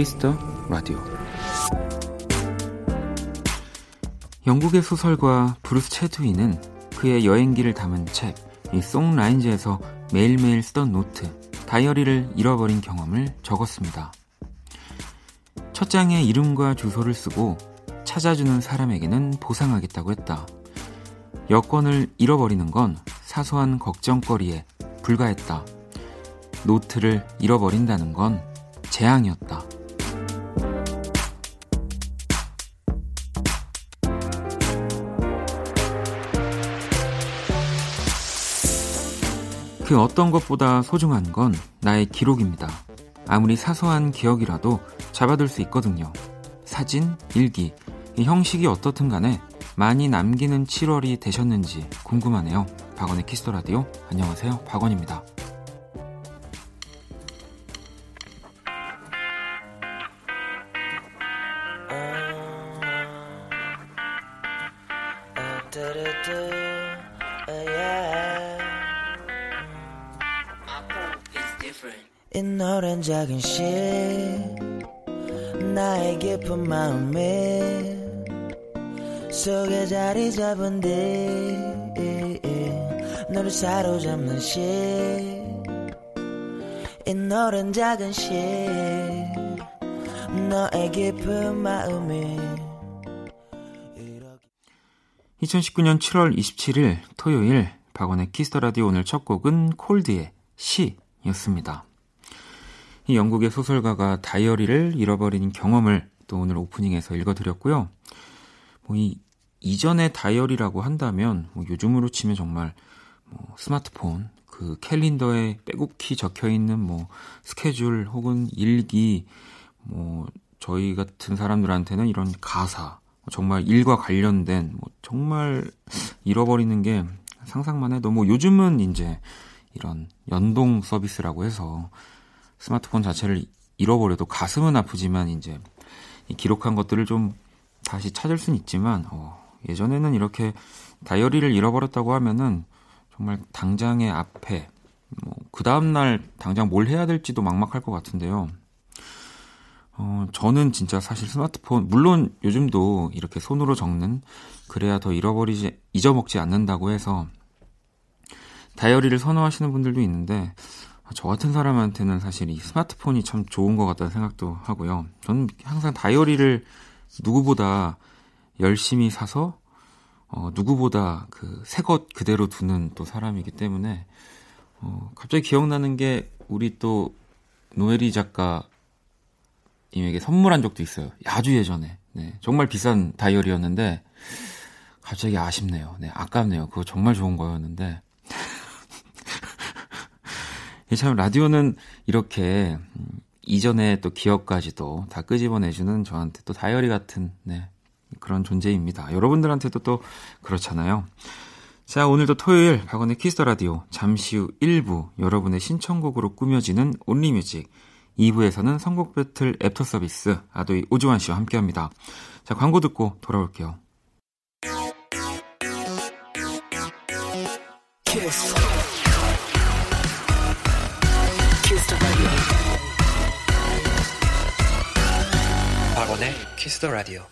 Kiss the Radio 영국의 소설가 브루스 채트윈은 그의 여행기를 담은 책, 이 Songlines에서 매일매일 쓰던 노트, 다이어리를 잃어버린 경험을 적었습니다. 첫 장에 이름과 주소를 쓰고 찾아주는 사람에게는 보상하겠다고 했다. 여권을 잃어버리는 건 사소한 걱정거리에 불과했다. 노트를 잃어버린다는 건 재앙이었다. 그 어떤 것보다 소중한 건 나의 기록입니다. 아무리 사소한 기억이라도 잡아둘 수 있거든요. 사진, 일기, 이 형식이 어떻든 간에 많이 남기는 7월이 되셨는지 궁금하네요. 박원의 키스터 라디오. 안녕하세요. 박원입니다. ' 는 작은 시 나의 깊은 마음에 속에 자리 잡은 듯 너를 사로잡는 시이 노랜 작은 시 너의 깊은 마음에 2019년 7월 27일 토요일 박원의 Kiss the Radio 오늘 첫 곡은 콜드의 시 였습니다. 이 영국의 소설가가 다이어리를 잃어버린 경험을 또 오늘 오프닝에서 읽어드렸고요. 뭐 이 이전의 다이어리라고 한다면 뭐 요즘으로 치면 정말 뭐 스마트폰 그 캘린더에 빼곡히 적혀 있는 뭐 스케줄 혹은 일기 뭐 저희 같은 사람들한테는 이런 가사 정말 일과 관련된 뭐 정말 잃어버리는 게 상상만 해도 뭐 요즘은 이제 이런 연동 서비스라고 해서 스마트폰 자체를 잃어버려도 가슴은 아프지만 이제 기록한 것들을 좀 다시 찾을 수는 있지만 어, 예전에는 이렇게 다이어리를 잃어버렸다고 하면은 정말 당장의 앞에 뭐 그 다음 날 당장 뭘 해야 될지도 막막할 것 같은데요. 어, 저는 진짜 사실 스마트폰 물론 요즘도 이렇게 손으로 적는 그래야 더 잃어버리지 잊어먹지 않는다고 해서 다이어리를 선호하시는 분들도 있는데 저 같은 사람한테는 사실 이 스마트폰이 참 좋은 것 같다는 생각도 하고요. 저는 항상 다이어리를 누구보다 열심히 사서 어, 누구보다 그 새 것 그대로 두는 또 사람이기 때문에 어, 갑자기 기억나는 게 우리 또 노엘이 작가님에게 선물한 적도 있어요. 아주 예전에. 네, 정말 비싼 다이어리였는데 갑자기 아쉽네요. 네, 아깝네요. 그거 정말 좋은 거였는데 참 라디오는 이렇게 음, 이전에 또 기억까지도 다 끄집어내주는 저한테 또 다이어리 같은 네, 그런 존재입니다. 여러분들한테도 또 그렇잖아요. 자, 오늘도 토요일 박원의 Kiss the Radio 잠시 후 1부 여러분의 신청곡으로 꾸며지는 Only Music 2부에서는 선곡 배틀 애프터 서비스 아도이 오주환 씨와 함께 합니다. 자, 광고 듣고 돌아올게요. 키스. 박원의 Kiss the Radio.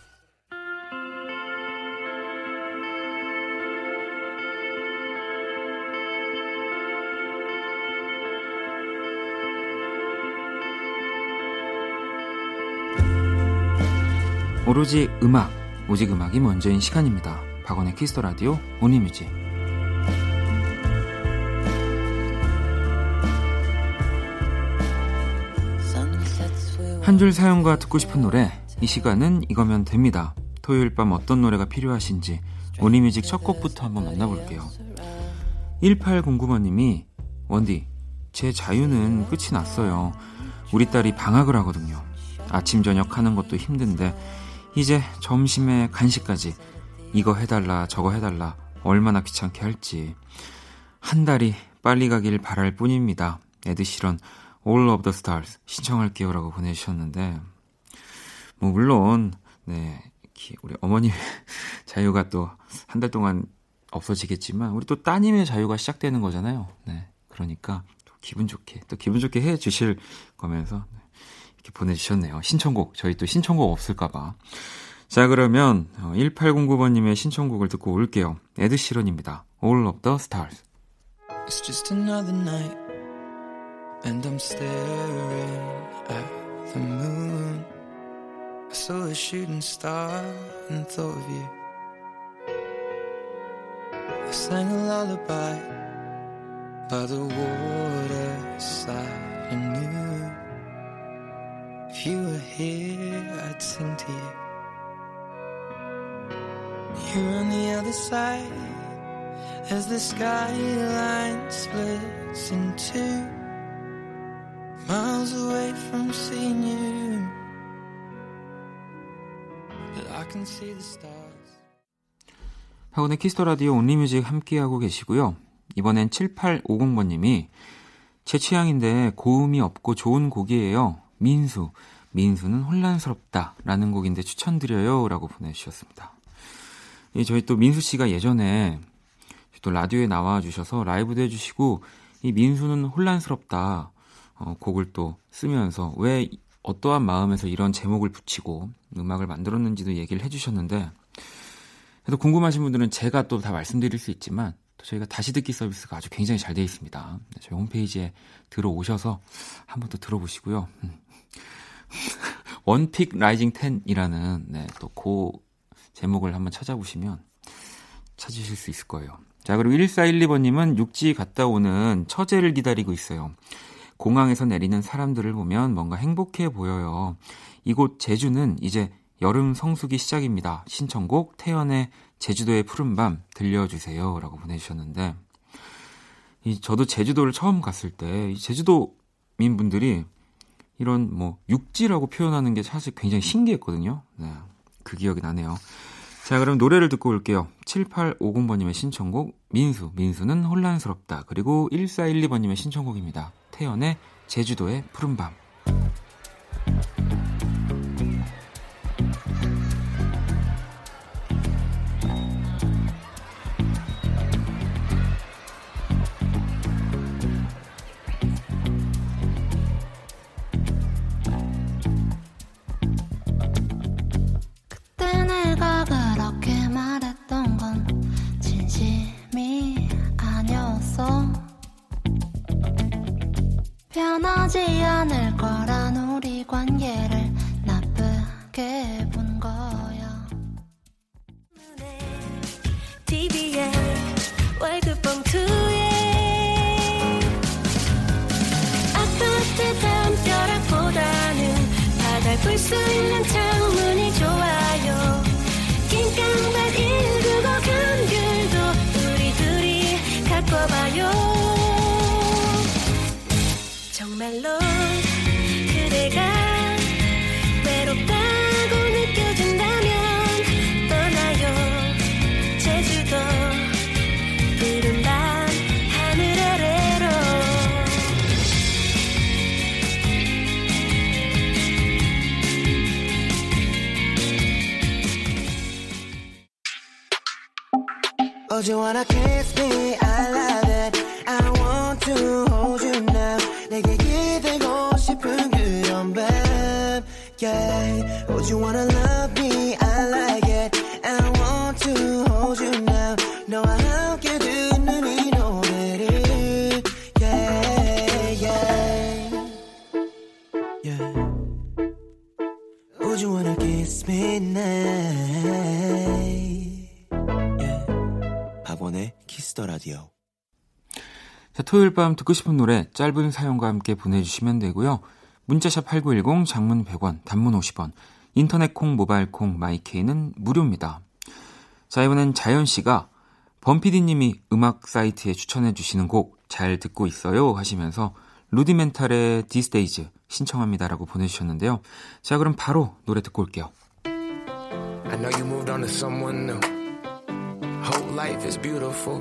오로지 음악, 오직 음악이 먼저인 시간입니다. 박원의 Kiss the Radio Only Music. 한 줄 사연과 듣고 싶은 노래 이 시간은 이거면 됩니다. 토요일 밤 어떤 노래가 필요하신지 오니뮤직 첫 곡부터 한번 만나볼게요. 1809번님이 원디 제 자유는 끝이 났어요. 우리 딸이 방학을 하거든요. 아침 저녁 하는 것도 힘든데 이제 점심에 간식까지 이거 해달라 저거 해달라 얼마나 귀찮게 할지 한 달이 빨리 가길 바랄 뿐입니다. 에드시런 All of the Stars 신청할게요라고 보내주셨는데 뭐 물론 네 우리 어머님의 자유가 또 한 달 동안 없어지겠지만 우리 또 따님의 자유가 시작되는 거잖아요. 네 그러니까 또 기분 좋게 또 기분 좋게 해 주실 거면서 이렇게 보내주셨네요. 신청곡 저희 또 신청곡 없을까봐. 자 그러면 1809번님의 어, 신청곡을 듣고 올게요. 에드 시런입니다. All of the Stars. It's just another night and I'm staring at the moon. I saw a shooting star and thought of you. I sang a lullaby by the waterside and knew if you were here, I'd sing to you. You're on the other side as the skyline splits in two, miles away from seeing you. 박원의 Kiss the Radio Only Music 함께하고 계시고요. 이번엔 7850번님이 제 취향인데 고음이 없고 좋은 곡이에요. 민수. 민수는 혼란스럽다. 라는 곡인데 추천드려요. 라고 보내주셨습니다. 이 저희 또 민수 씨가 예전에 또 라디오에 나와 주셔서 라이브도 해주시고 이 민수는 혼란스럽다. 어, 곡을 또 쓰면서 왜 어떠한 마음에서 이런 제목을 붙이고 음악을 만들었는지도 얘기를 해주셨는데 그래서 궁금하신 분들은 제가 또 다 말씀드릴 수 있지만 또 저희가 다시 듣기 서비스가 아주 굉장히 잘 되어 있습니다. 네, 저희 홈페이지에 들어오셔서 한번 더 들어보시고요. 원픽 라이징 10이라는 네, 또그 제목을 한번 찾아보시면 찾으실 수 있을 거예요. 자, 그리고 1412번님은 육지 갔다 오는 처제를 기다리고 있어요. 공항에서 내리는 사람들을 보면 뭔가 행복해 보여요. 이곳 제주는 이제 여름 성수기 시작입니다. 신청곡 태연의 제주도의 푸른 밤 들려주세요. 라고 보내주셨는데, 이, 저도 제주도를 처음 갔을 때, 이 제주도민 분들이 이런 뭐, 육지라고 표현하는 게 사실 굉장히 신기했거든요. 네. 그 기억이 나네요. 자, 그럼 노래를 듣고 올게요. 7850번님의 신청곡, 민수. 민수는 혼란스럽다. 그리고 1412번님의 신청곡입니다. 태연의 제주도의 푸른밤. you when I came 토요일 밤 듣고 싶은 노래 짧은 사연과 함께 보내주시면 되고요. 문자샵 8910, 장문 100원, 단문 50원, 인터넷 콩, 모바일 콩, 마이케이는 무료입니다. 자, 이번엔 자연씨가 범피디님이 음악 사이트에 추천해주시는 곡 잘 듣고 있어요 하시면서 Rudimental의 These Days 신청합니다라고 보내주셨는데요. 자, 그럼 바로 노래 듣고 올게요. I know you moved on to someone new. Whole life is beautiful.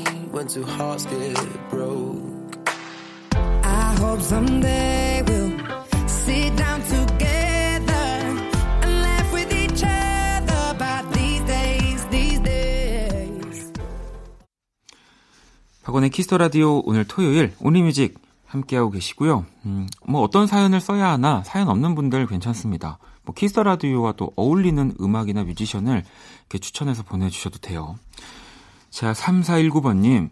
when two hearts get broke. I hope someday we'll sit down together and laugh with each other about these days, these days. 박원의 키스터 라디오 오늘 토요일 온리뮤직 함께하고 계시고요. 음, 뭐 어떤 사연을 써야 하나 사연 없는 분들 괜찮습니다. 뭐 키스터 라디오와 또 어울리는 음악이나 뮤지션을 이렇게 추천해서 보내주셔도 돼요. 자, 3419번님,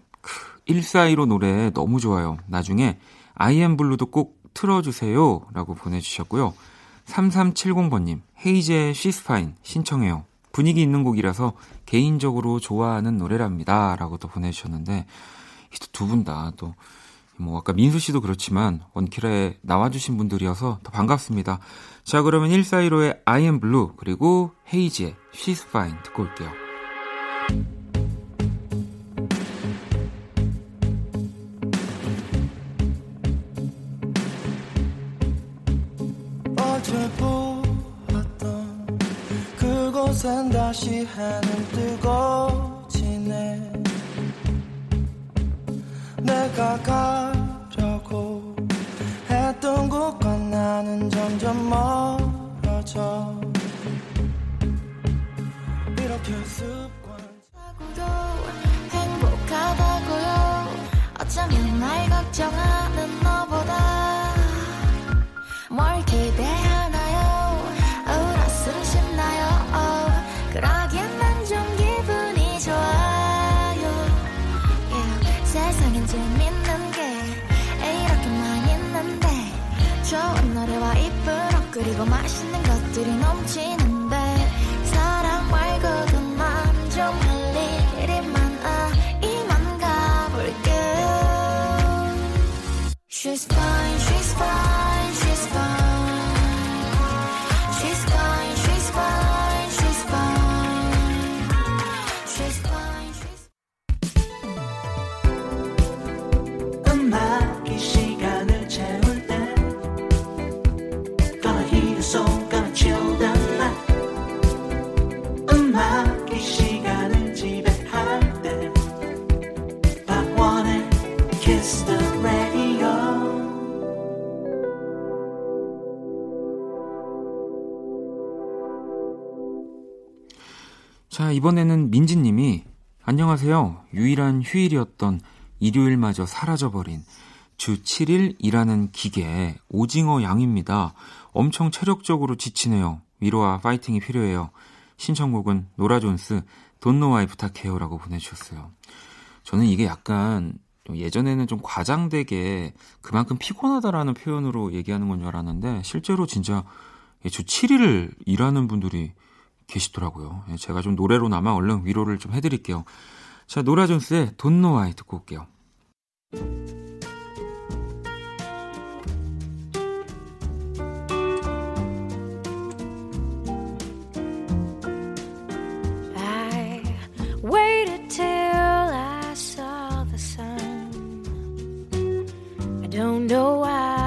1415 노래 너무 좋아요. 나중에 아이엠 블루도 꼭 틀어주세요. 라고 보내주셨고요. 3370번님, 헤이즈의 Fine 신청해요. 분위기 있는 곡이라서 개인적으로 좋아하는 노래랍니다. 라고 또 보내주셨는데, 두 분 다 또, 뭐, 아까 민수 씨도 그렇지만, 원키라에 나와주신 분들이어서 더 반갑습니다. 자, 그러면 1415의 I am blue, 그리고 헤이지의 She's Fine 듣고 올게요. 이번에는 민지님이 안녕하세요. 유일한 휴일이었던 일요일마저 사라져버린 주 7일 일하는 기계 오징어 양입니다. 엄청 체력적으로 지치네요. 위로와 파이팅이 필요해요. 신청곡은 노라 존스 돈노와이 부탁해요라고 보내주셨어요. 저는 이게 약간 좀 예전에는 좀 과장되게 그만큼 피곤하다라는 표현으로 얘기하는 건 줄 알았는데 실제로 진짜 주 7일을 일하는 분들이 계시더라고요. 예, 제가 좀 노래로나마 얼른 위로를 좀 해드릴게요. 자, 노라 존스의 Don't Know Why 듣고 올게요. Don't know why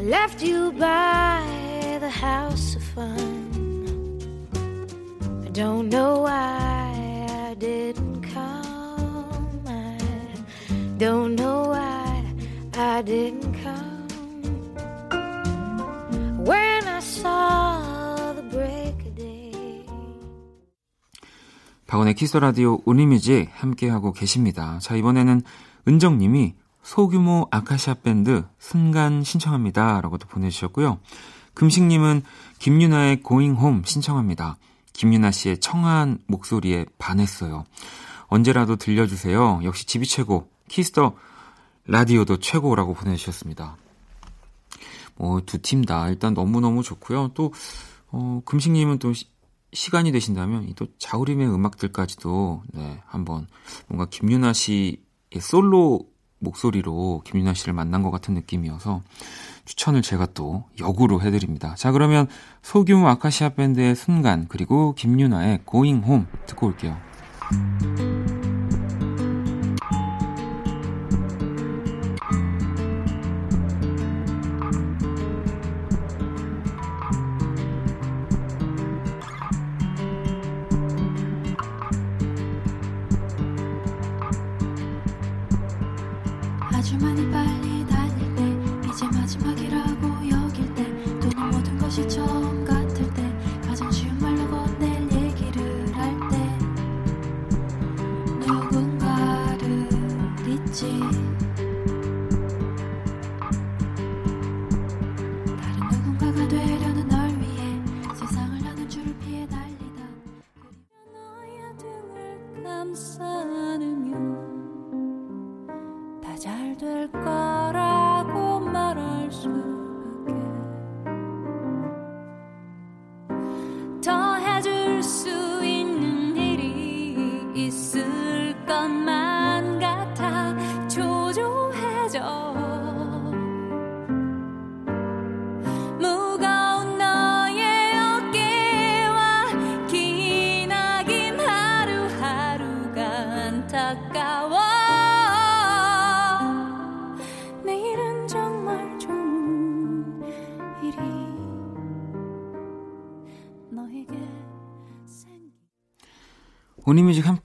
I left you by the house of fun. I don't know why I didn't come. I don't know why I didn't come. When I saw the break of day. 박원의 Kiss the Radio Only Music 함께하고 계십니다. 자, 이번에는 은정님이 소규모 아카시아 밴드 순간 신청합니다. 라고도 보내주셨고요. 금식님은 김윤아의 Going Home 신청합니다. 김윤아 씨의 청아한 목소리에 반했어요. 언제라도 들려주세요. 역시 집이 최고. Kiss the Radio도 최고라고 보내주셨습니다. 뭐, 두 팀 다 일단 너무너무 좋고요. 또, 어, 금식님은 또 시, 시간이 되신다면 이또 자우림의 음악들까지도, 네, 한번 뭔가 김유나 씨의 솔로 목소리로 김유나 씨를 만난 것 같은 느낌이어서 추천을 제가 또 역으로 해드립니다. 자, 그러면 소규모 아카시아 밴드의 순간, 그리고 김유나의 Going Home 듣고 올게요. 아주 많이 빨리 달릴 때 이제 마지막이라고 여길 때 또는 모든 것이 처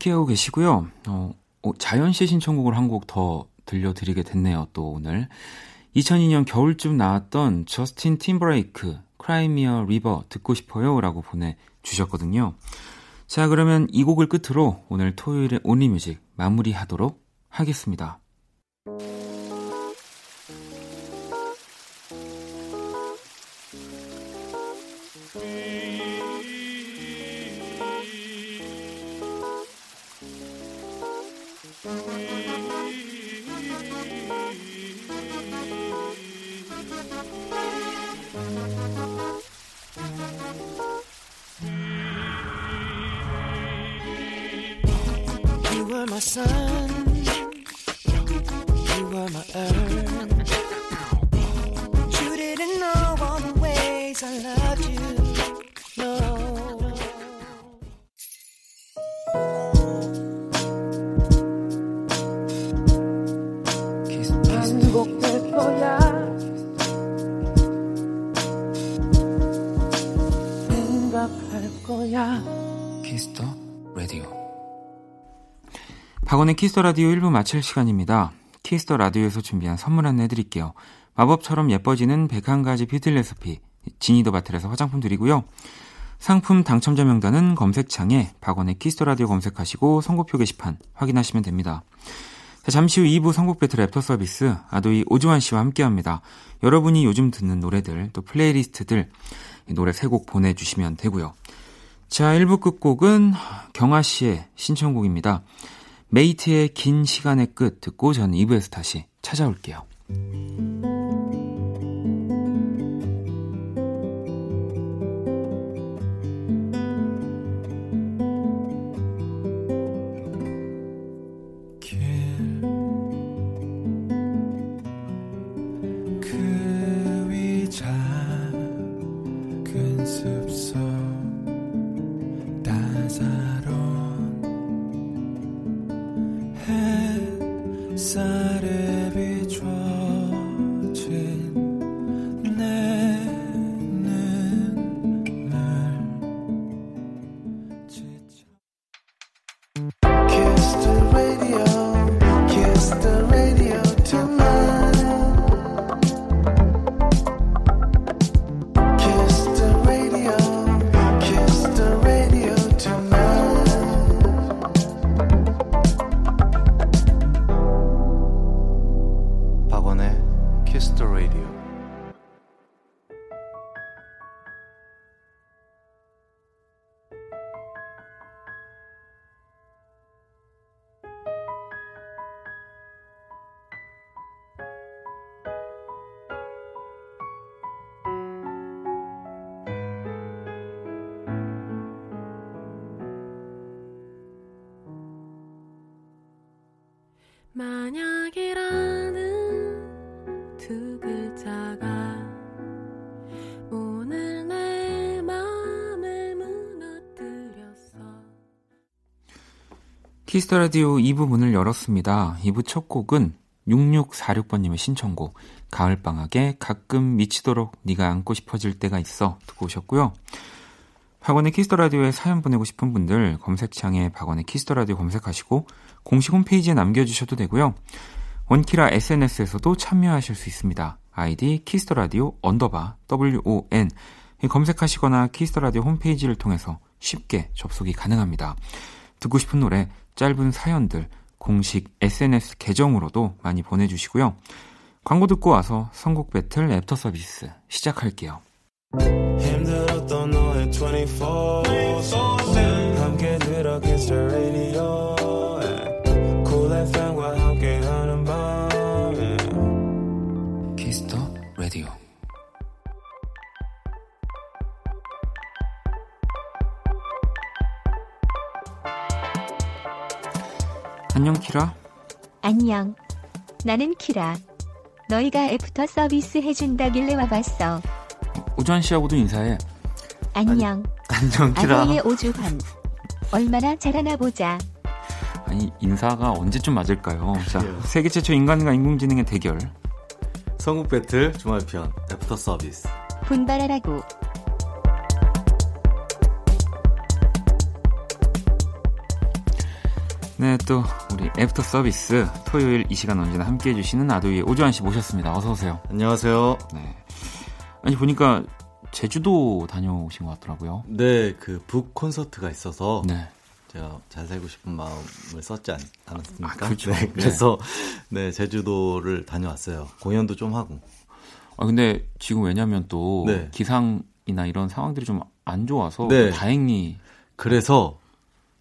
함께하고 계시고요. 어, 어, 자연 씨 신청곡을 한 곡 더 들려드리게 됐네요. 또 오늘 2002년 겨울쯤 나왔던 저스틴 팀브레이크 크라이미어 리버 듣고 싶어요 라고 보내주셨거든요. 자 그러면 이 곡을 끝으로 오늘 토요일의 온리뮤직 마무리하도록 하겠습니다. Kiss the Radio 1부 마칠 시간입니다. Kiss the Radio에서 준비한 선물 안내 드릴게요. 마법처럼 예뻐지는 101가지 뷰티 레시피 Genie the Bottle에서 화장품 드리고요. 상품 당첨자 명단은 검색창에 박원의 Kiss the Radio 검색하시고 선곡표 게시판 확인하시면 됩니다. 자, 잠시 후 2부 선곡 배틀 애프터 서비스 ADOY 오주환 씨와 함께합니다. 여러분이 요즘 듣는 노래들 또 플레이리스트들 이 노래 세곡 보내주시면 되고요. 자, 1부 끝곡은 경아 씨의 신청곡입니다. 메이트의 긴 시간의 끝 듣고 저는 2부에서 다시 찾아올게요. 만약이라는 두 글자가 오늘 내 마음을 무너뜨렸어 Kiss the Radio 2부 문을 열었습니다. 2부 첫 곡은 6646번님의 신청곡 가을방학에 가끔 미치도록 네가 안고 싶어질 때가 있어 듣고 오셨고요. 박원의 Kiss the Radio에 사연 보내고 싶은 분들 검색창에 박원의 Kiss the Radio 검색하시고 공식 홈페이지에 남겨주셔도 되고요. 원키라 SNS에서도 참여하실 수 있습니다. 아이디 Kiss the Radio 언더바 WON 검색하시거나 Kiss the Radio 홈페이지를 통해서 쉽게 접속이 가능합니다. 듣고 싶은 노래, 짧은 사연들, 공식 SNS 계정으로도 많이 보내주시고요. 광고 듣고 와서 선곡 배틀 애프터 서비스 시작할게요. 힘들었 던 너의 24 함께 들어 kiss the radio Cool FM과 함께하는 밤 Kiss the Radio 안녕 키라 안녕. 나는 키라. 너희가 애프터 서비스 해준다길래 와봤어. 오주환 씨하고도 인사해 안녕. 안녕 키라 아내의 오주환. 얼마나 잘하나 보자. 아니 인사가 언제쯤 맞을까요? 자 그래요. 세계 최초 인간과 인공지능의 대결 선곡 배틀 주말편 애프터 서비스. 분발하라고. 네, 또 우리 애프터 서비스 토요일 이 시간 언제나 함께 해주시는 ADOY의 오주환 씨 모셨습니다. 어서 오세요. 안녕하세요. 네. 아니 보니까 제주도 다녀오신 것 같더라고요. 네, 그 북 콘서트가 있어서 네. 제가 잘 살고 싶은 마음을 썼지 않, 않았습니까? 아, 그렇죠. 네, 네. 그래서 네 제주도를 다녀왔어요. 공연도 좀 하고. 아 근데 지금 왜냐면 또 네. 기상이나 이런 상황들이 좀 안 좋아서 네. 다행히 그래서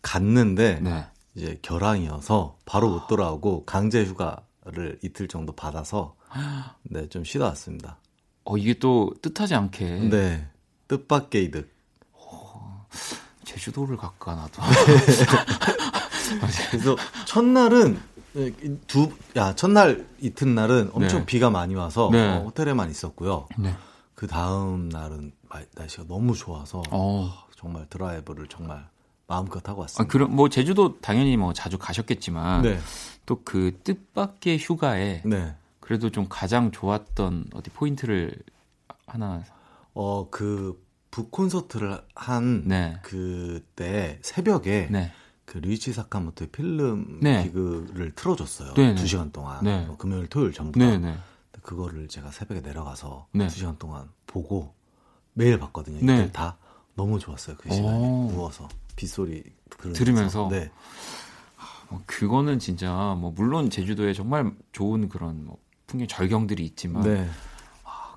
갔는데 네. 이제 결항이어서 바로 못 돌아오고 강제 휴가를 이틀 정도 받아서 네 좀 쉬다 왔습니다. 어 이게 또 뜻하지 않게 네, 뜻밖의 이득. 제주도를 갈까 나도. 그래서 첫날은 두, 야, 첫날 이튿날은 엄청 네. 비가 많이 와서 네. 어, 호텔에만 있었고요. 네. 그 다음 날은 마- 날씨가 너무 좋아서 어. 정말 드라이브를 정말 마음껏 하고 아, 왔습니다. 그럼 뭐 제주도 당연히 뭐 자주 가셨겠지만 네, 또그 뜻밖의 휴가에 네. 그래도 좀 가장 좋았던 어디 포인트를 하나 어, 그, 북 콘서트를 한 네. 그때 새벽에 네. 그 류이치 사카모토의 필름 네. 기그를 틀어줬어요. 네, 네. 두 시간 동안. 네. 어, 금요일, 토요일 전부 다. 네, 네. 그거를 제가 새벽에 내려가서 네. 두 시간 동안 보고 매일 봤거든요. 네. 이때 다 너무 좋았어요. 그 시간에 오. 누워서 빗소리 들으면서. 들으면서? 네. 뭐 그거는 진짜 뭐 물론 제주도에 정말 좋은 그런 뭐 풍경 절경들이 있지만 네.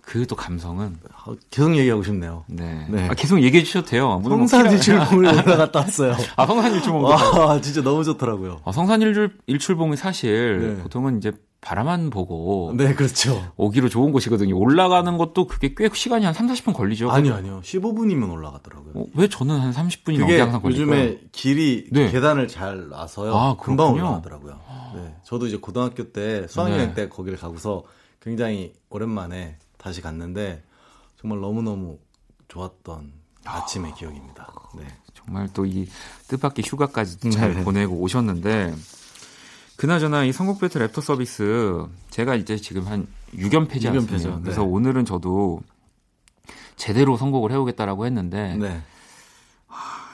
그 또 감성은 어, 계속 얘기하고 싶네요. 네. 네. 아, 계속 얘기해 주셔도 돼요. 물론 뭐 성산 일출봉을 올라갔다 왔어요. 아 성산 일출봉도 와, 진짜 너무 좋더라고요. 아, 성산 일출 일출봉이 사실 네. 보통은 이제 바라만 보고 네, 그렇죠. 오기로 좋은 곳이거든요. 올라가는 것도 그게 꽤 시간이 한 3, 40분 걸리죠. 아니요, 아니요. 15분이면 올라가더라고요. 어, 왜 저는 한 30분이면 그게 항상 걸릴까요? 요즘에 길이 네. 계단을 잘 놔서요. 아, 금방 그렇군요. 올라가더라고요. 네. 저도 이제 고등학교 때 수학여행 네. 때 거기를 가고서 굉장히 오랜만에 다시 갔는데 정말 너무너무 좋았던 아침의 기억입니다. 네. 정말 또 이 뜻밖의 휴가까지 잘 네. 보내고 오셨는데 그나저나 이 선곡 배틀 랩터 서비스 제가 이제 지금 한 6연패지 육연패죠. 않습니까? 그래서 네. 오늘은 저도 제대로 선곡을 해오겠다라고 했는데 네.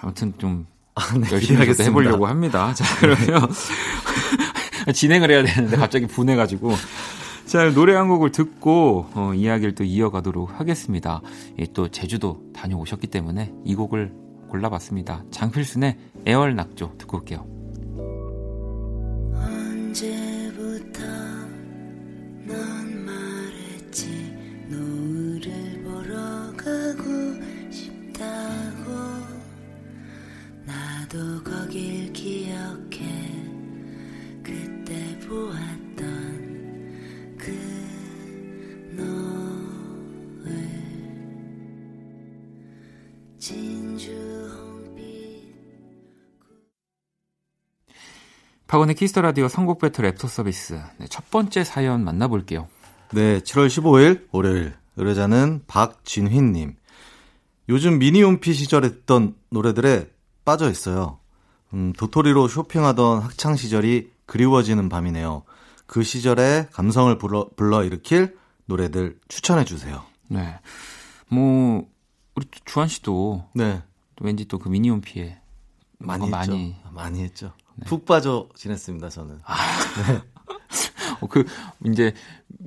아무튼 좀 아, 네. 열심히 기대하겠습니다. 해보려고 합니다. 자 그러면 진행을 해야 되는데 갑자기 분해가지고 자 노래 한 곡을 듣고 어, 이야기를 또 이어가도록 하겠습니다. 예, 또 제주도 다녀오셨기 때문에 이 곡을 골라봤습니다. 장필순의 애월 낙조 듣고 올게요. 언제부터 넌 말했지 노을을 보러 가고 싶다고 나도 거길 박원의 Kiss the Radio 선곡 배틀 애프터 서비스 네, 첫 번째 사연 만나볼게요. 네, 7월 15일 월요일 의뢰자는 박진휘님. 요즘 미니홈피 시절에 듣던 노래들에 빠져 있어요. 음, 도토리로 쇼핑하던 학창 시절이 그리워지는 밤이네요. 그 시절의 감성을 불러, 불러 일으킬 노래들 추천해 주세요. 네, 뭐 우리 주환 씨도 네, 또 왠지 또 그 미니홈피에 많이 뭔가 했죠. 많이 많이 했죠. 푹 빠져 지냈습니다, 저는. 어, 그 이제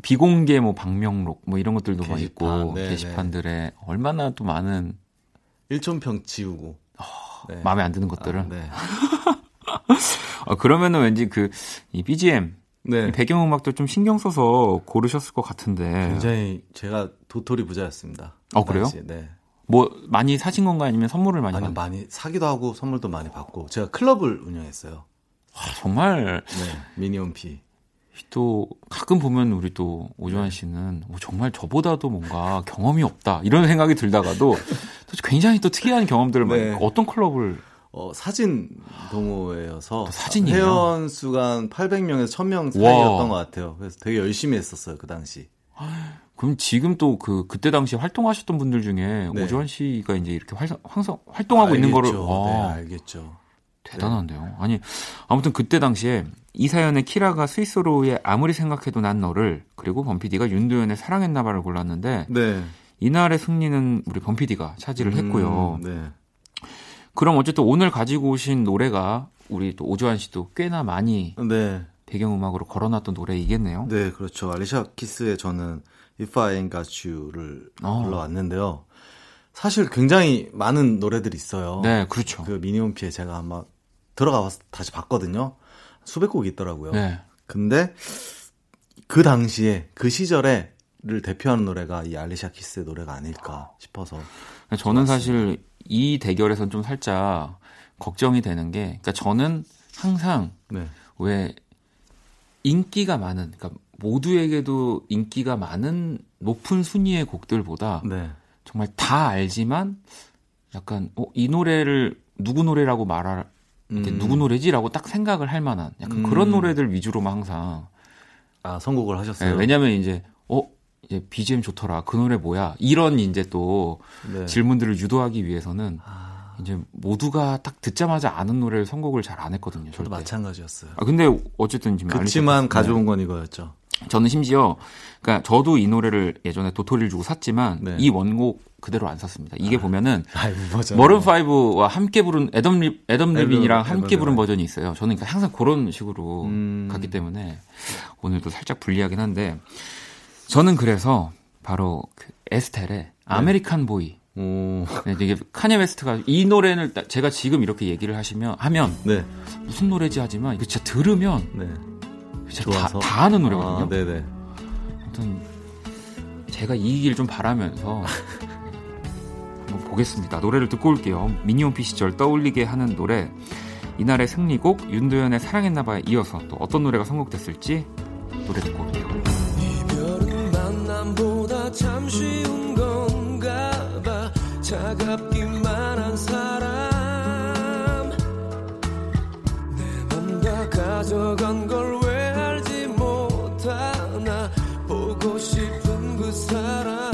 비공개 뭐 방명록 뭐 이런 것들도 막 게시판, 있고 네네. 게시판들에 얼마나 또 많은 일촌평 지우고. 네. 마음에 안 드는 것들을. 아, 네. 어, 그러면은 왠지 그 이 BGM 네. 배경음악도 좀 신경 써서 고르셨을 것 같은데. 굉장히 제가 도토리 부자였습니다. 어, 그 그래요? 당시에, 네. 뭐 많이 사신 건가 아니면 선물을 많이 아니 받 많이 사기도 하고 선물도 많이 받고 제가 클럽을 운영했어요. 정말 네. 미니홈피. 또 가끔 보면 우리 또 오조환 씨는 어, 정말 저보다도 뭔가 경험이 없다 이런 생각이 들다가도 또 굉장히 또 특이한 경험들을 많이 네. 어떤 클럽을 어, 사진 동호회여서 또 사진이에요? 회원 수가 한 800명에서 1000명 와. 사이였던 것 같아요. 그래서 되게 열심히 했었어요, 그 당시. 그럼 지금 또 그 그때 당시 활동하셨던 분들 중에 네. 오조환 씨가 이제 이렇게 활, 항상 활동하고 있는 거를 알겠죠. 와, 네, 알겠죠. 대단한데요. 아니 아무튼 그때 당시에 이사연의 키라가 스위스로의 아무리 생각해도 난 너를 그리고 범피디가 윤도현의 사랑했나봐를 골랐는데 네. 이날의 승리는 우리 범피디가 차지를 했고요. 음, 네. 그럼 어쨌든 오늘 가지고 오신 노래가 우리 또 오조환 씨도 꽤나 많이 네. 배경음악으로 걸어놨던 노래이겠네요. 네, 그렇죠. 알리샤 키스의 저는 If I Ain't Got You를 어. 불러왔는데요. 사실 굉장히 많은 노래들이 있어요. 네, 그렇죠. 그 미니홈피에 제가 아마 들어가서 다시 봤거든요. 수백 곡이 있더라고요. 네. 근데 그 당시에 그 시절에를 대표하는 노래가 이 알리샤 키스의 노래가 아닐까 싶어서 저는 사실 이 대결에선 좀 살짝 걱정이 되는 게, 그러니까 저는 항상 네. 왜 인기가 많은, 그러니까 모두에게도 인기가 많은 높은 순위의 곡들보다 네. 정말 다 알지만 약간 어, 이 노래를 누구 노래라고 말할 음. 누구 노래지라고 딱 생각을 할 만한 약간 음. 그런 노래들 위주로만 항상 아, 선곡을 예, 하셨어요. 왜냐면 이제 어 이제 BGM 좋더라 그 노래 뭐야 이런 이제 또 네. 질문들을 유도하기 위해서는 아, 이제 모두가 딱 듣자마자 아는 노래를 선곡을 잘 안 했거든요. 저도 절대. 마찬가지였어요. 아 근데 어쨌든 지금 그렇지만 알리샤 가져온 건 이거였죠. 저는 심지어 그러니까 저도 이 노래를 예전에 도토리를 주고 샀지만 네. 이 원곡 그대로 안 샀습니다. 이게 보면은 라이브 버전. 머른 5와 함께 부른 애덤 리 애덤 리빈이랑 함께 애덤 부른. 버전이 있어요. 저는 그러니까 항상 그런 식으로 음. 갔기 때문에 오늘도 살짝 불리하긴 한데 저는 그래서 바로 그 에스텔의 American Boy 오. 네, 이게 카니예 웨스트가 이 노래를 딱 제가 지금 이렇게 얘기를 하시면 하면 네. 무슨 노래지 하지만 이거 진짜 들으면 네. 진짜 다, 좋아서. 다 아는 노래거든요. 아, 네네. 아무튼 제가 이기길 좀 바라면서 한번 보겠습니다. 노래를 듣고 올게요. 미니홈피 시절 떠올리게 하는 노래 이날의 승리곡 윤도현의 사랑했나봐에 이어서 또 어떤 노래가 선곡됐을지 노래 듣고 올게요. 차갑기만 한 사람 내 맘과 가져간 걸 왜 알지 못하나 보고 싶은 그 사람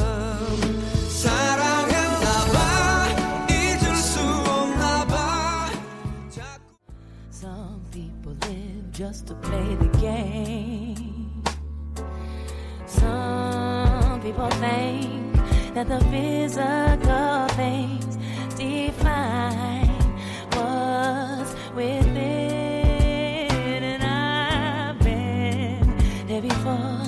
사랑했나봐 잊을 수 없나봐 Some people live just to play the game. Some people think that the physical things define what's within. And I've been there before,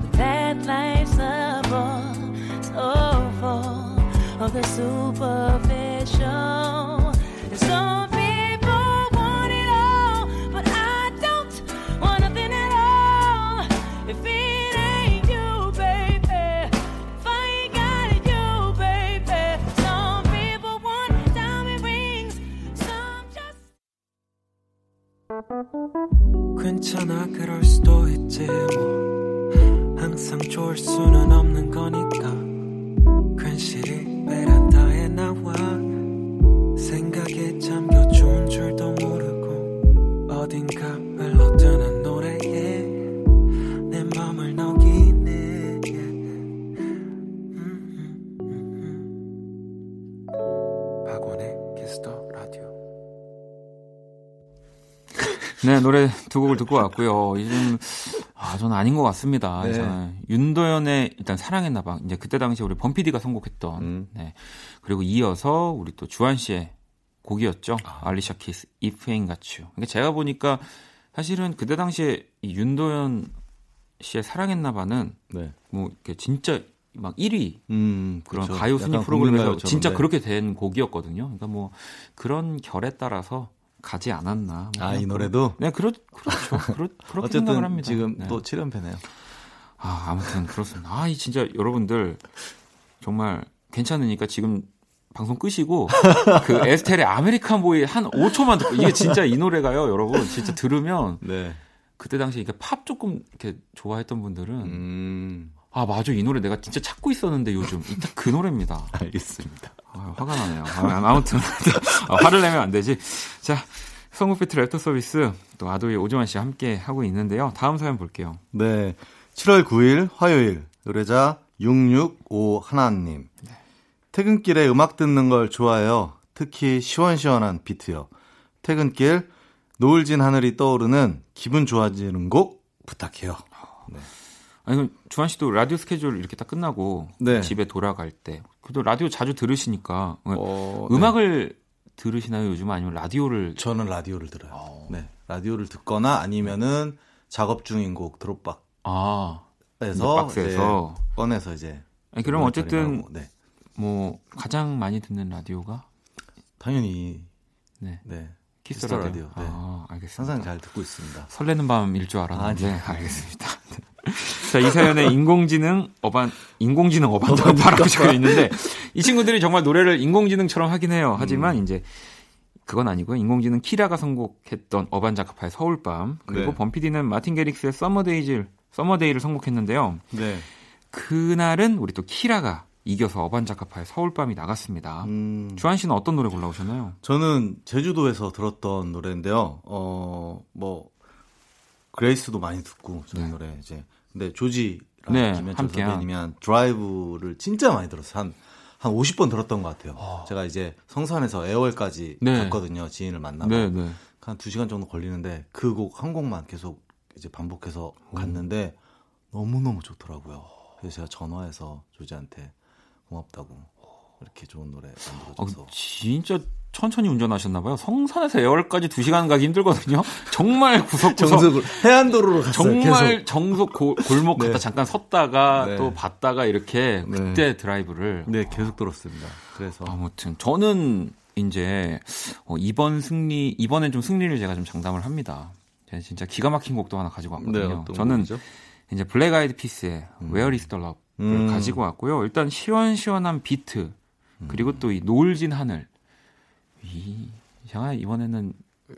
but that life's a bore so full of the superficial. 두 곡을 듣고 왔고요. 이좀 아, 저는 아닌 것 같습니다. 네. 저는 윤도현의 일단 사랑했나 봐. 이제 그때 당시 우리 범피디가 선곡했던. 음. 네. 그리고 이어서 우리 또 주한 씨의 곡이었죠. 알리샤 키스, If Ain't Got You. 그러니까 제가 보니까 사실은 그때 당시에 이 윤도현 씨의 사랑했나 봐는 네. 뭐 이렇게 진짜 막 1위 음, 그런 그렇죠. 가요 순위 프로그램에서 진짜 네. 그렇게 된 곡이었거든요. 그러니까 뭐 그런 결에 따라서 가지 않았나. 뭐 아, 이 그냥 노래도 네, 그렇 그렇죠. 그렇 그렇게 생각을 합니다. 지금 네. 또 7연패네요. 아, 아무튼 그렇습니다. 아, 이 진짜 여러분들 정말 괜찮으니까 지금 방송 끄시고 그 에스텔의 American Boy 한 5초만 듣고 이게 진짜 이 노래가요, 여러분. 진짜 들으면 네. 그때 당시에 이게 팝 조금 이렇게 좋아했던 분들은 음, 아, 맞아. 이 노래 내가 진짜 찾고 있었는데 요즘. 이 딱 그 노래입니다. 알겠습니다. 아, 화가 나네요. 아, 아무튼 아, 화를 내면 안 되지. 자, 성국배트 랩터 서비스 또 아도의 오정환 씨와 함께 하고 있는데요. 다음 사연 볼게요. 네. 7월 9일 화요일 의뢰자 665 하나님. 퇴근길에 음악 듣는 걸 좋아해요. 특히 시원시원한 비트요. 퇴근길 노을진 하늘이 떠오르는 기분 좋아지는 곡 부탁해요. 아니, 그럼 주한 씨도 라디오 스케줄 이렇게 딱 끝나고 네. 집에 돌아갈 때, 그래도 라디오 자주 들으시니까 어, 음악을 들으시나요? 요즘 아니면 라디오를 저는 라디오를 들어요. 네. 라디오를 듣거나 아니면은 작업 중인 곡 드롭박스에서 아 박스에서 이제 꺼내서 이제 아니, 그럼 어쨌든 하고, 네. 뭐 가장 많이 듣는 라디오가 당연히 네 네. 키스 라디오. 라디오. 네. 아 알겠습니다. 항상 잘 듣고 있습니다. 설레는 밤일 줄 알았는데 아니요. 알겠습니다. 자, 이 사연에 인공지능 어반 인공지능 어반자카파라고 적혀 있는데 이 친구들이 정말 노래를 인공지능처럼 하긴 해요. 하지만 이제 그건 아니고요. 인공지능 키라가 선곡했던 어반자카파의 서울밤 그리고 네. 범피디는 마틴 개릭스의 Summer Days Summer Day를 선곡했는데요. 네. 그날은 우리 또 키라가 이겨서 어반자카파의 서울밤이 나갔습니다. 음, 주환 씨는 어떤 노래 골라오셨나요? 저는 제주도에서 들었던 노래인데요. 어, 뭐 그레이스도 많이 듣고 저희 네. 노래 이제 근데 조지랑 네, 김현철 함께한. 선배님이 한 드라이브를 진짜 많이 들었어요. 한, 한 50번 들었던 것 같아요. 제가 이제 성산에서 애월까지 네. 갔거든요. 지인을 만나고. 네, 네. 한 2시간 정도 걸리는데 그 곡 한 곡만 계속 이제 반복해서 갔는데 너무너무 좋더라고요. 그래서 제가 전화해서 조지한테 고맙다고 이렇게 좋은 노래 어, 만들어줘서 진짜 천천히 운전하셨나 봐요. 성산에서 애월까지 2시간 가기 힘들거든요. 정말 구석구석. 정석으로 해안도로로 갔어요. 정말 계속. 정석 고- 골목 네. 갔다 잠깐 섰다가 네. 또 봤다가 이렇게 네. 그때 드라이브를. 네, 계속 들었습니다. 그래서 아무튼 저는 이제 어, 이번 승리 이번엔 좀 승리를 제가 좀 장담을 합니다. 제가 진짜 기가 막힌 곡도 하나 가지고 네, 왔거든요. 어떤 저는 곡이죠? 이제 Black Eyed Peas의 Where is the Love를 음. 가지고 왔고요. 일단 시원시원한 비트 그리고 또 이 노을진 하늘 이 제가 이번에는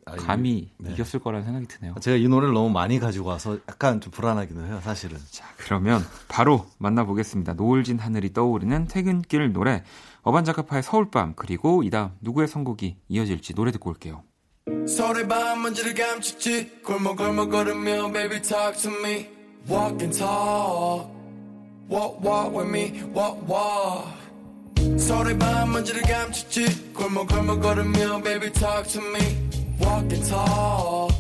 아, 감히 네. 이겼을 거라는 생각이 드네요. 제가 이 노래를 너무 많이 가지고 와서 약간 좀 불안하기도 해요, 사실은. 자, 그러면 바로 만나보겠습니다. 노을진 하늘이 떠오르는 퇴근길 노래, 어반자카파의 서울밤, 그리고 이다음 누구의 선곡이 이어질지 노래 듣고 올게요. 서울의 밤 먼지를 감췄지 골목골목 걸으며 baby talk to me walk and talk walk walk with me walk walk 서울의 밤 먼지를 감췄지 골목골목 걸으며 baby talk to me. Walk and talk.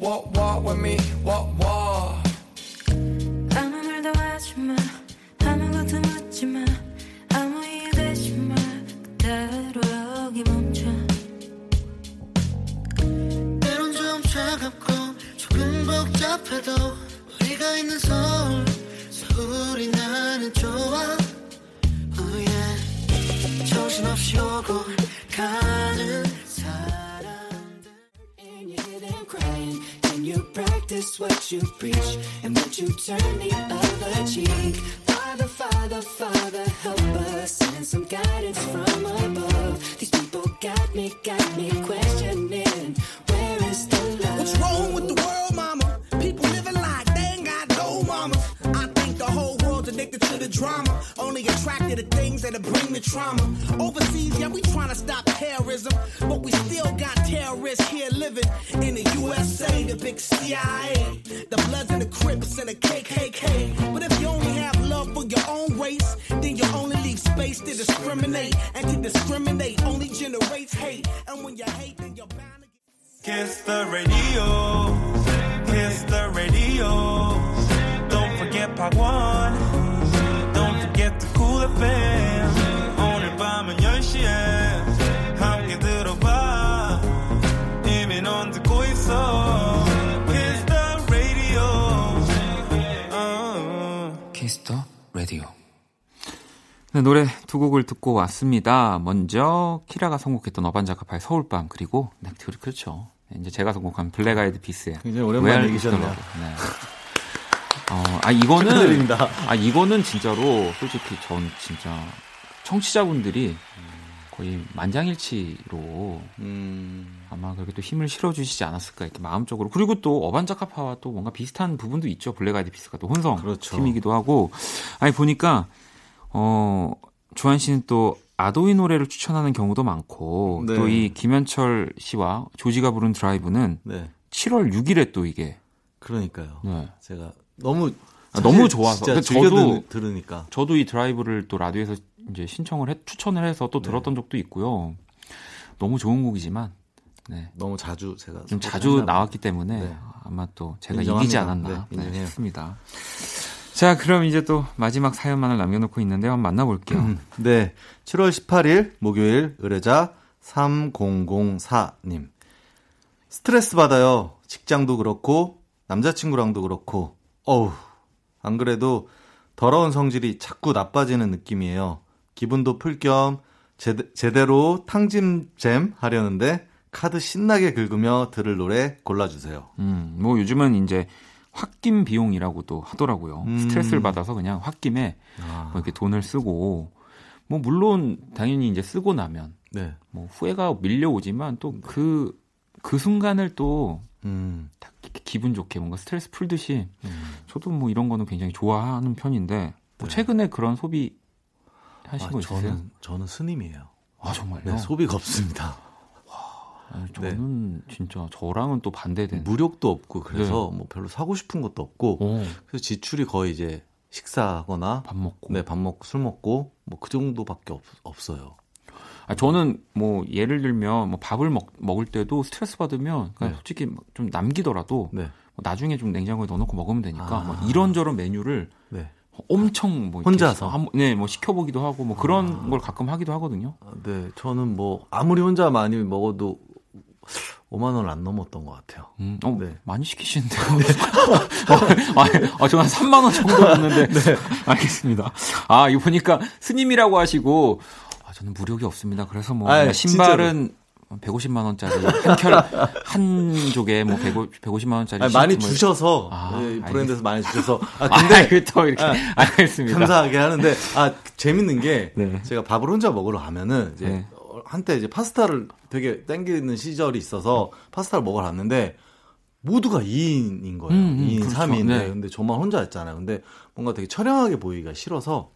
Walk walk with me. Walk walk. 아무 말도 하지 마. 아무것도 묻지 마. 아무 이유 되지 마. 그대로 여기 멈춰. 때론 좀 차갑고 조금 복잡해도 우리가 있는 서울 서울이 나는 좋아. 정신없이 오고 가는 사람들 And you hear them crying And you practice what you preach And then you turn the other cheek Father, Father, Father, help us Send some guidance from above These people got me, got me questioning Addicted to the drama. Only attracted to things that'll bring the trauma. Overseas, yeah, we trying to stop terrorism. But we still got terrorists here living in the USA, the big CIA. The Bloods and the Crips and the KKK. But if you only have love for your own race, then you only leave space to discriminate. And to discriminate only generates hate. And when you hate, then you're bound to get. Kiss the radio. Kiss the radio. Don't forget 박원. Kiss the Radio. 네, 노래 두 곡을 듣고 왔습니다. 먼저 키라가 선곡했던 어반자카파의 서울밤 그리고 네, 그- 그렇죠. 이제 제가 선곡한 Black Eyed Peas의 굉장히 오랜만에 이기셨네요. 네. 어, 아 이거는 축하드립니다. 아 이거는 진짜로 솔직히 전 진짜 청취자분들이 거의 만장일치로 음, 아마 그렇게 또 힘을 실어주시지 않았을까 이렇게 마음적으로 그리고 또 어반자카파와 또 뭔가 비슷한 부분도 있죠 Black Eyed Peas가 또 혼성 그렇죠. 팀이기도 하고 아니 보니까 어 주환 씨는 또 ADOY 노래를 추천하는 경우도 많고 네. 또 이 김현철 씨와 조지가 부른 드라이브는 네. 7월 6일에 또 이게 그러니까요. 네. 제가 너무 아, 너무 좋아서. 즐겨 저도- 들, 들으니까 저도 이 드라이브를 또 라디오에서 이제 신청을 해 추천을 해서 또 들었던 적도 있고요. 너무 좋은 곡이지만 네. 너무 자주 제가 좀 자주. 나왔기 때문에 네. 아마 또 제가 인정합니다. 이기지 않았나 네, 네. 싶습니다. 자, 그럼 이제 또 마지막 사연만을 남겨놓고 있는데 한번 만나볼게요. 네. 7월 18일 목요일 의뢰자 3004님. 스트레스 받아요. 직장도 그렇고 남자친구랑도 그렇고. 어우. 안 그래도 더러운 성질이 자꾸 나빠지는 느낌이에요. 기분도 풀 겸 제대로 탕진잼 하려는데 카드 신나게 긁으며 들을 노래 골라주세요. 음, 뭐 요즘은 이제 홧김 비용이라고도 하더라고요. 음. 스트레스를 받아서 그냥 홧김에 아, 뭐 이렇게 돈을 쓰고 뭐 물론 당연히 이제 쓰고 나면 네. 뭐 후회가 밀려오지만 또 그그 순간을 또 음, 딱 기분 좋게 뭔가 스트레스 풀듯이 음. 저도 뭐 이런 거는 굉장히 좋아하는 편인데 뭐 네. 최근에 그런 소비 하신 아, 거 있으세요? 저는, 저는 스님이에요. 아 정말요? 네, 소비가 없습니다. 아니, 저는 진짜 저랑은 또 반대되는. 무력도 없고 그래서 네. 뭐 별로 사고 싶은 것도 없고 오, 그래서 지출이 거의 이제 식사하거나 밥 먹고. 네, 밥 먹고 술 먹고 뭐 그 정도밖에 없, 없어요. 아, 저는 뭐 예를 들면 뭐 밥을 먹, 먹을 때도 스트레스 받으면 그냥 네. 솔직히 막좀 남기더라도 네. 뭐 나중에 좀 냉장고에 넣어놓고 먹으면 되니까 아. 뭐 이런저런 메뉴를 네. 엄청 뭐 혼자서? 한- 네, 뭐 시켜보기도 하고 뭐 그런 아. 걸 가끔 하기도 하거든요. 아, 네, 저는 뭐 아무리 혼자 많이 먹어도 5만 원을 안 넘었던 것 같아요. 음, 어, 네. 많이 시키시는데요. 아, 아, 저는 한 3만 원 정도 였는데 알겠습니다. 아, 이거 보니까 스님이라고 하시고 아, 저는 무력이 없습니다. 그래서 뭐 아이, 신발은 150만 원짜리 한켤한 족에 뭐 150, 150만 원짜리 아니, 많이 주셔서 아, 네, 브랜드에서 많이 주셔서 아 아, 근데 근데 또 이렇게 아, 알겠습니다. 감사하게 하는데 아 재밌는 게 네. 제가 밥을 혼자 먹으러 가면은 이제 네. 어, 한때 이제 파스타를 되게 땡기는 시절이 있어서 파스타를 먹으러 갔는데 모두가 2인인 거예요. 음, 음, 2인, 그렇죠. 3인. 네. 근데 저만 혼자였잖아요. 근데 뭔가 되게 처량하게 보이기가 싫어서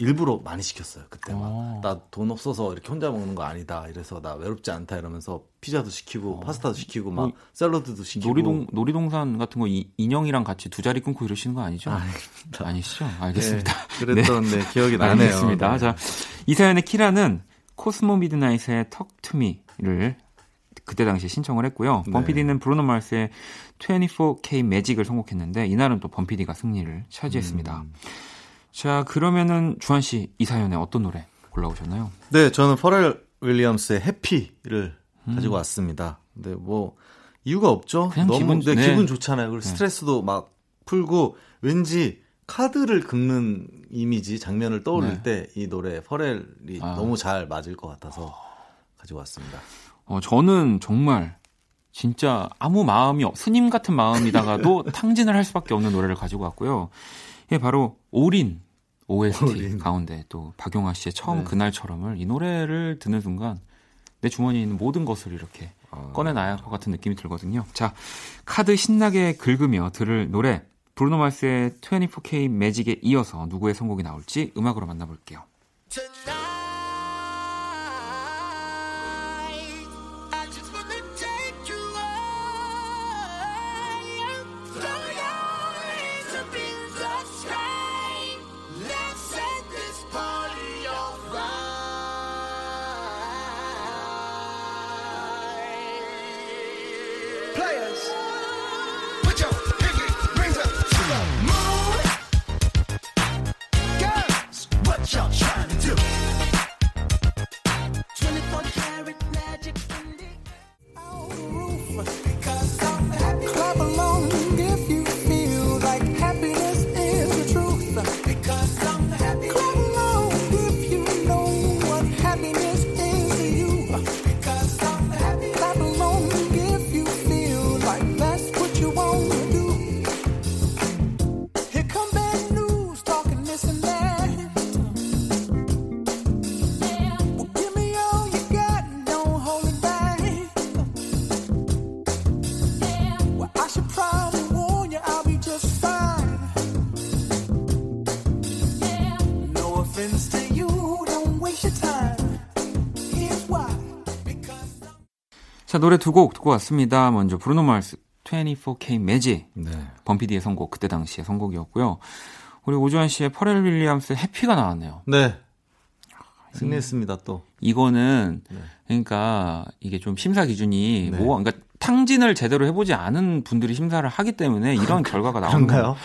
일부러 많이 시켰어요. 그때 어. 막 나 돈 없어서 이렇게 혼자 먹는 거 아니다. 이래서 나 외롭지 않다 이러면서 피자도 시키고 파스타도 시키고 막 어, 샐러드도 시키고 놀이동 놀이동산 같은 거 이, 인형이랑 같이 두 자리 끊고 이러시는 거 아니죠? 아닙니다. 아니시죠? 알겠습니다. 네, 그랬던 네, 기억이 나네요. 알겠습니다. 네. 자, 이 사연의 키라는 코스모 미드나잇의 턱투미를 그때 당시에 신청을 했고요. 네. 범피디는 브루노 마스의 24K 매직을 선곡했는데 이날은 또 범피디가 승리를 차지했습니다. 음. 자, 그러면은 주한 씨 이 사연에 어떤 노래 골라오셨나요? 네, 저는 퍼렐 윌리엄스의 해피를 가지고 왔습니다. 근데 뭐 이유가 없죠. 음. 너무 기분- 네, 네. 기분 좋잖아요. 그리고 네. 스트레스도 막 풀고 왠지 카드를 긁는 이미지 장면을 떠올릴 때이 노래 퍼렐이 아. 너무 잘 맞을 것 같아서 가지고 왔습니다. 어, 저는 정말 진짜 아무 마음이 없, 스님 같은 마음이다가도 탕진을 할 수밖에 없는 노래를 가지고 왔고요. 이게 바로 올인 OST 올인. 가운데 또 박용화 씨의 처음 네. 그날처럼을 이 노래를 듣는 순간 내 주머니에 있는 모든 것을 이렇게 아. 꺼내놔야 할 것 같은 느낌이 들거든요. 자, 카드 신나게 긁으며 들을 노래 브루노 마스의 24K 매직에 이어서 누구의 선곡이 나올지 음악으로 만나볼게요. 노래 두 곡 듣고 왔습니다. 먼저 Bruno Mars 24K 매직. 네. 범피디의 선곡, 그때 당시의 선곡이었고요. 우리 오주환 씨의 Pharrell Williams의 Happy가 나왔네요. 네. 승리했습니다, 또. 이거는 네. 그러니까 이게 좀 심사 기준이 네. 뭐 그러니까 탕진을 제대로 해보지 않은 분들이 심사를 하기 때문에 이런 결과가 나오는 거예요.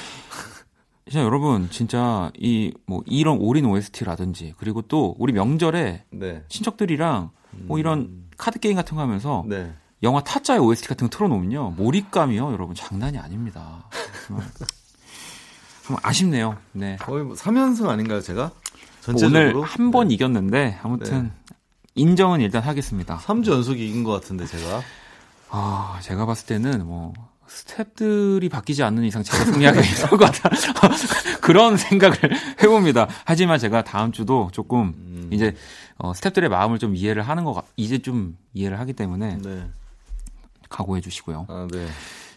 진짜 여러분 진짜 이 뭐 이런 올인 OST라든지 그리고 또 우리 명절에 네. 친척들이랑 뭐 이런 카드 게임 같은 거 하면서 네. 영화 타짜의 OST 같은 거 틀어놓으면요 몰입감이요 여러분 장난이 아닙니다. 좀 아쉽네요. 네. 거의 뭐 3연승 아닌가요, 제가? 오늘 전체적으로? 한번 네. 이겼는데 아무튼 인정은 일단 하겠습니다. 3주 연속 이긴 것 같은데, 제가. 아, 제가 봤을 때는 뭐 스탭들이 바뀌지 않는 이상 제가 승리하기 있을 것 같다. 그런 생각을 해봅니다. 하지만 제가 다음 주도 조금 음. 이제 어, 스탭들의 마음을 좀 이해를 하는 것 같, 이제 좀 이해를 하기 때문에 네. 각오해 주시고요. 아, 네.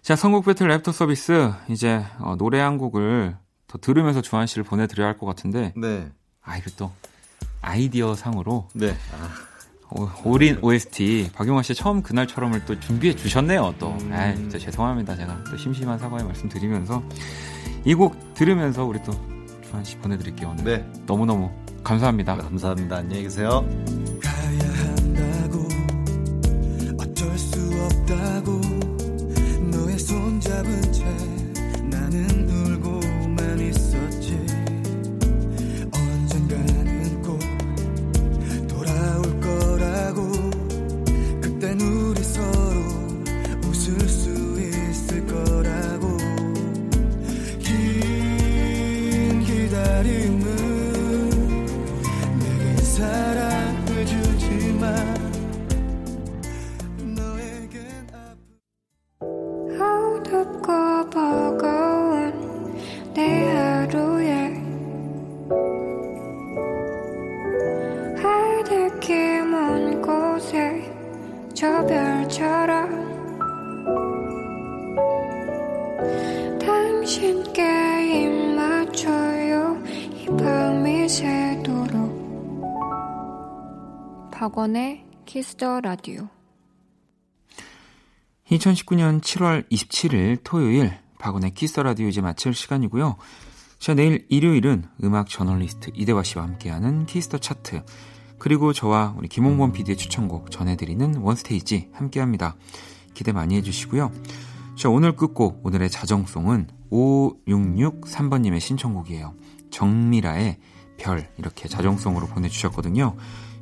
자, 선곡 배틀 랩터 서비스 이제 어, 노래 한 곡을 더 들으면서 주한 씨를 보내드려야 할 것 같은데 네. 아 이거 또 아이디어 상으로 네. 아, 오- 올인 OST 박용화 씨 처음 그날처럼을 또 준비해 주셨네요. 또, 음. 아, 진짜 죄송합니다. 제가 또 심심한 사과의 말씀 드리면서 이 곡 들으면서 우리 또 주한 씨 보내드릴게요. 오늘 네. 너무 너무 감사합니다. 감사합니다. 안녕히 계세요. 가야 한다고 어쩔 수 없다고 너의 손 잡은 채 나는 박원의 Kiss the Radio 2019년 7월 27일 토요일 박원의 Kiss Radio 이제 마칠 시간이고요. 자, 내일 일요일은 음악 저널리스트 이대화 씨와 함께하는 Kiss the Chart 그리고 저와 우리 김홍범 PD의 추천곡 전해드리는 One Stage 함께합니다. 기대 많이 해주시고요. 자, 오늘 끝곡 오늘의 자정송은 5663번님의 신청곡이에요. 정밀아의 별 이렇게 자정송으로 보내주셨거든요.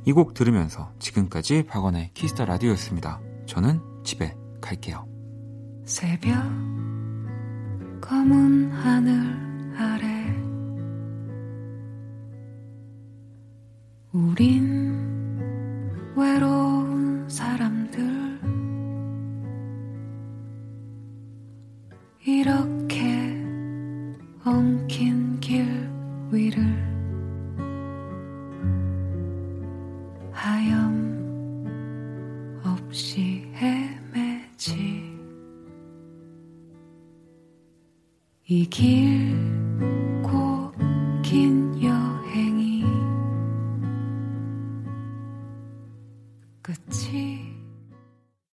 이 곡 들으면서 지금까지 박원의 Kiss the Radio였습니다. 저는 집에 갈게요. 새벽 검은 하늘 아래 우린 외로운 사람들 이렇게 엉킨 길 위를 이 길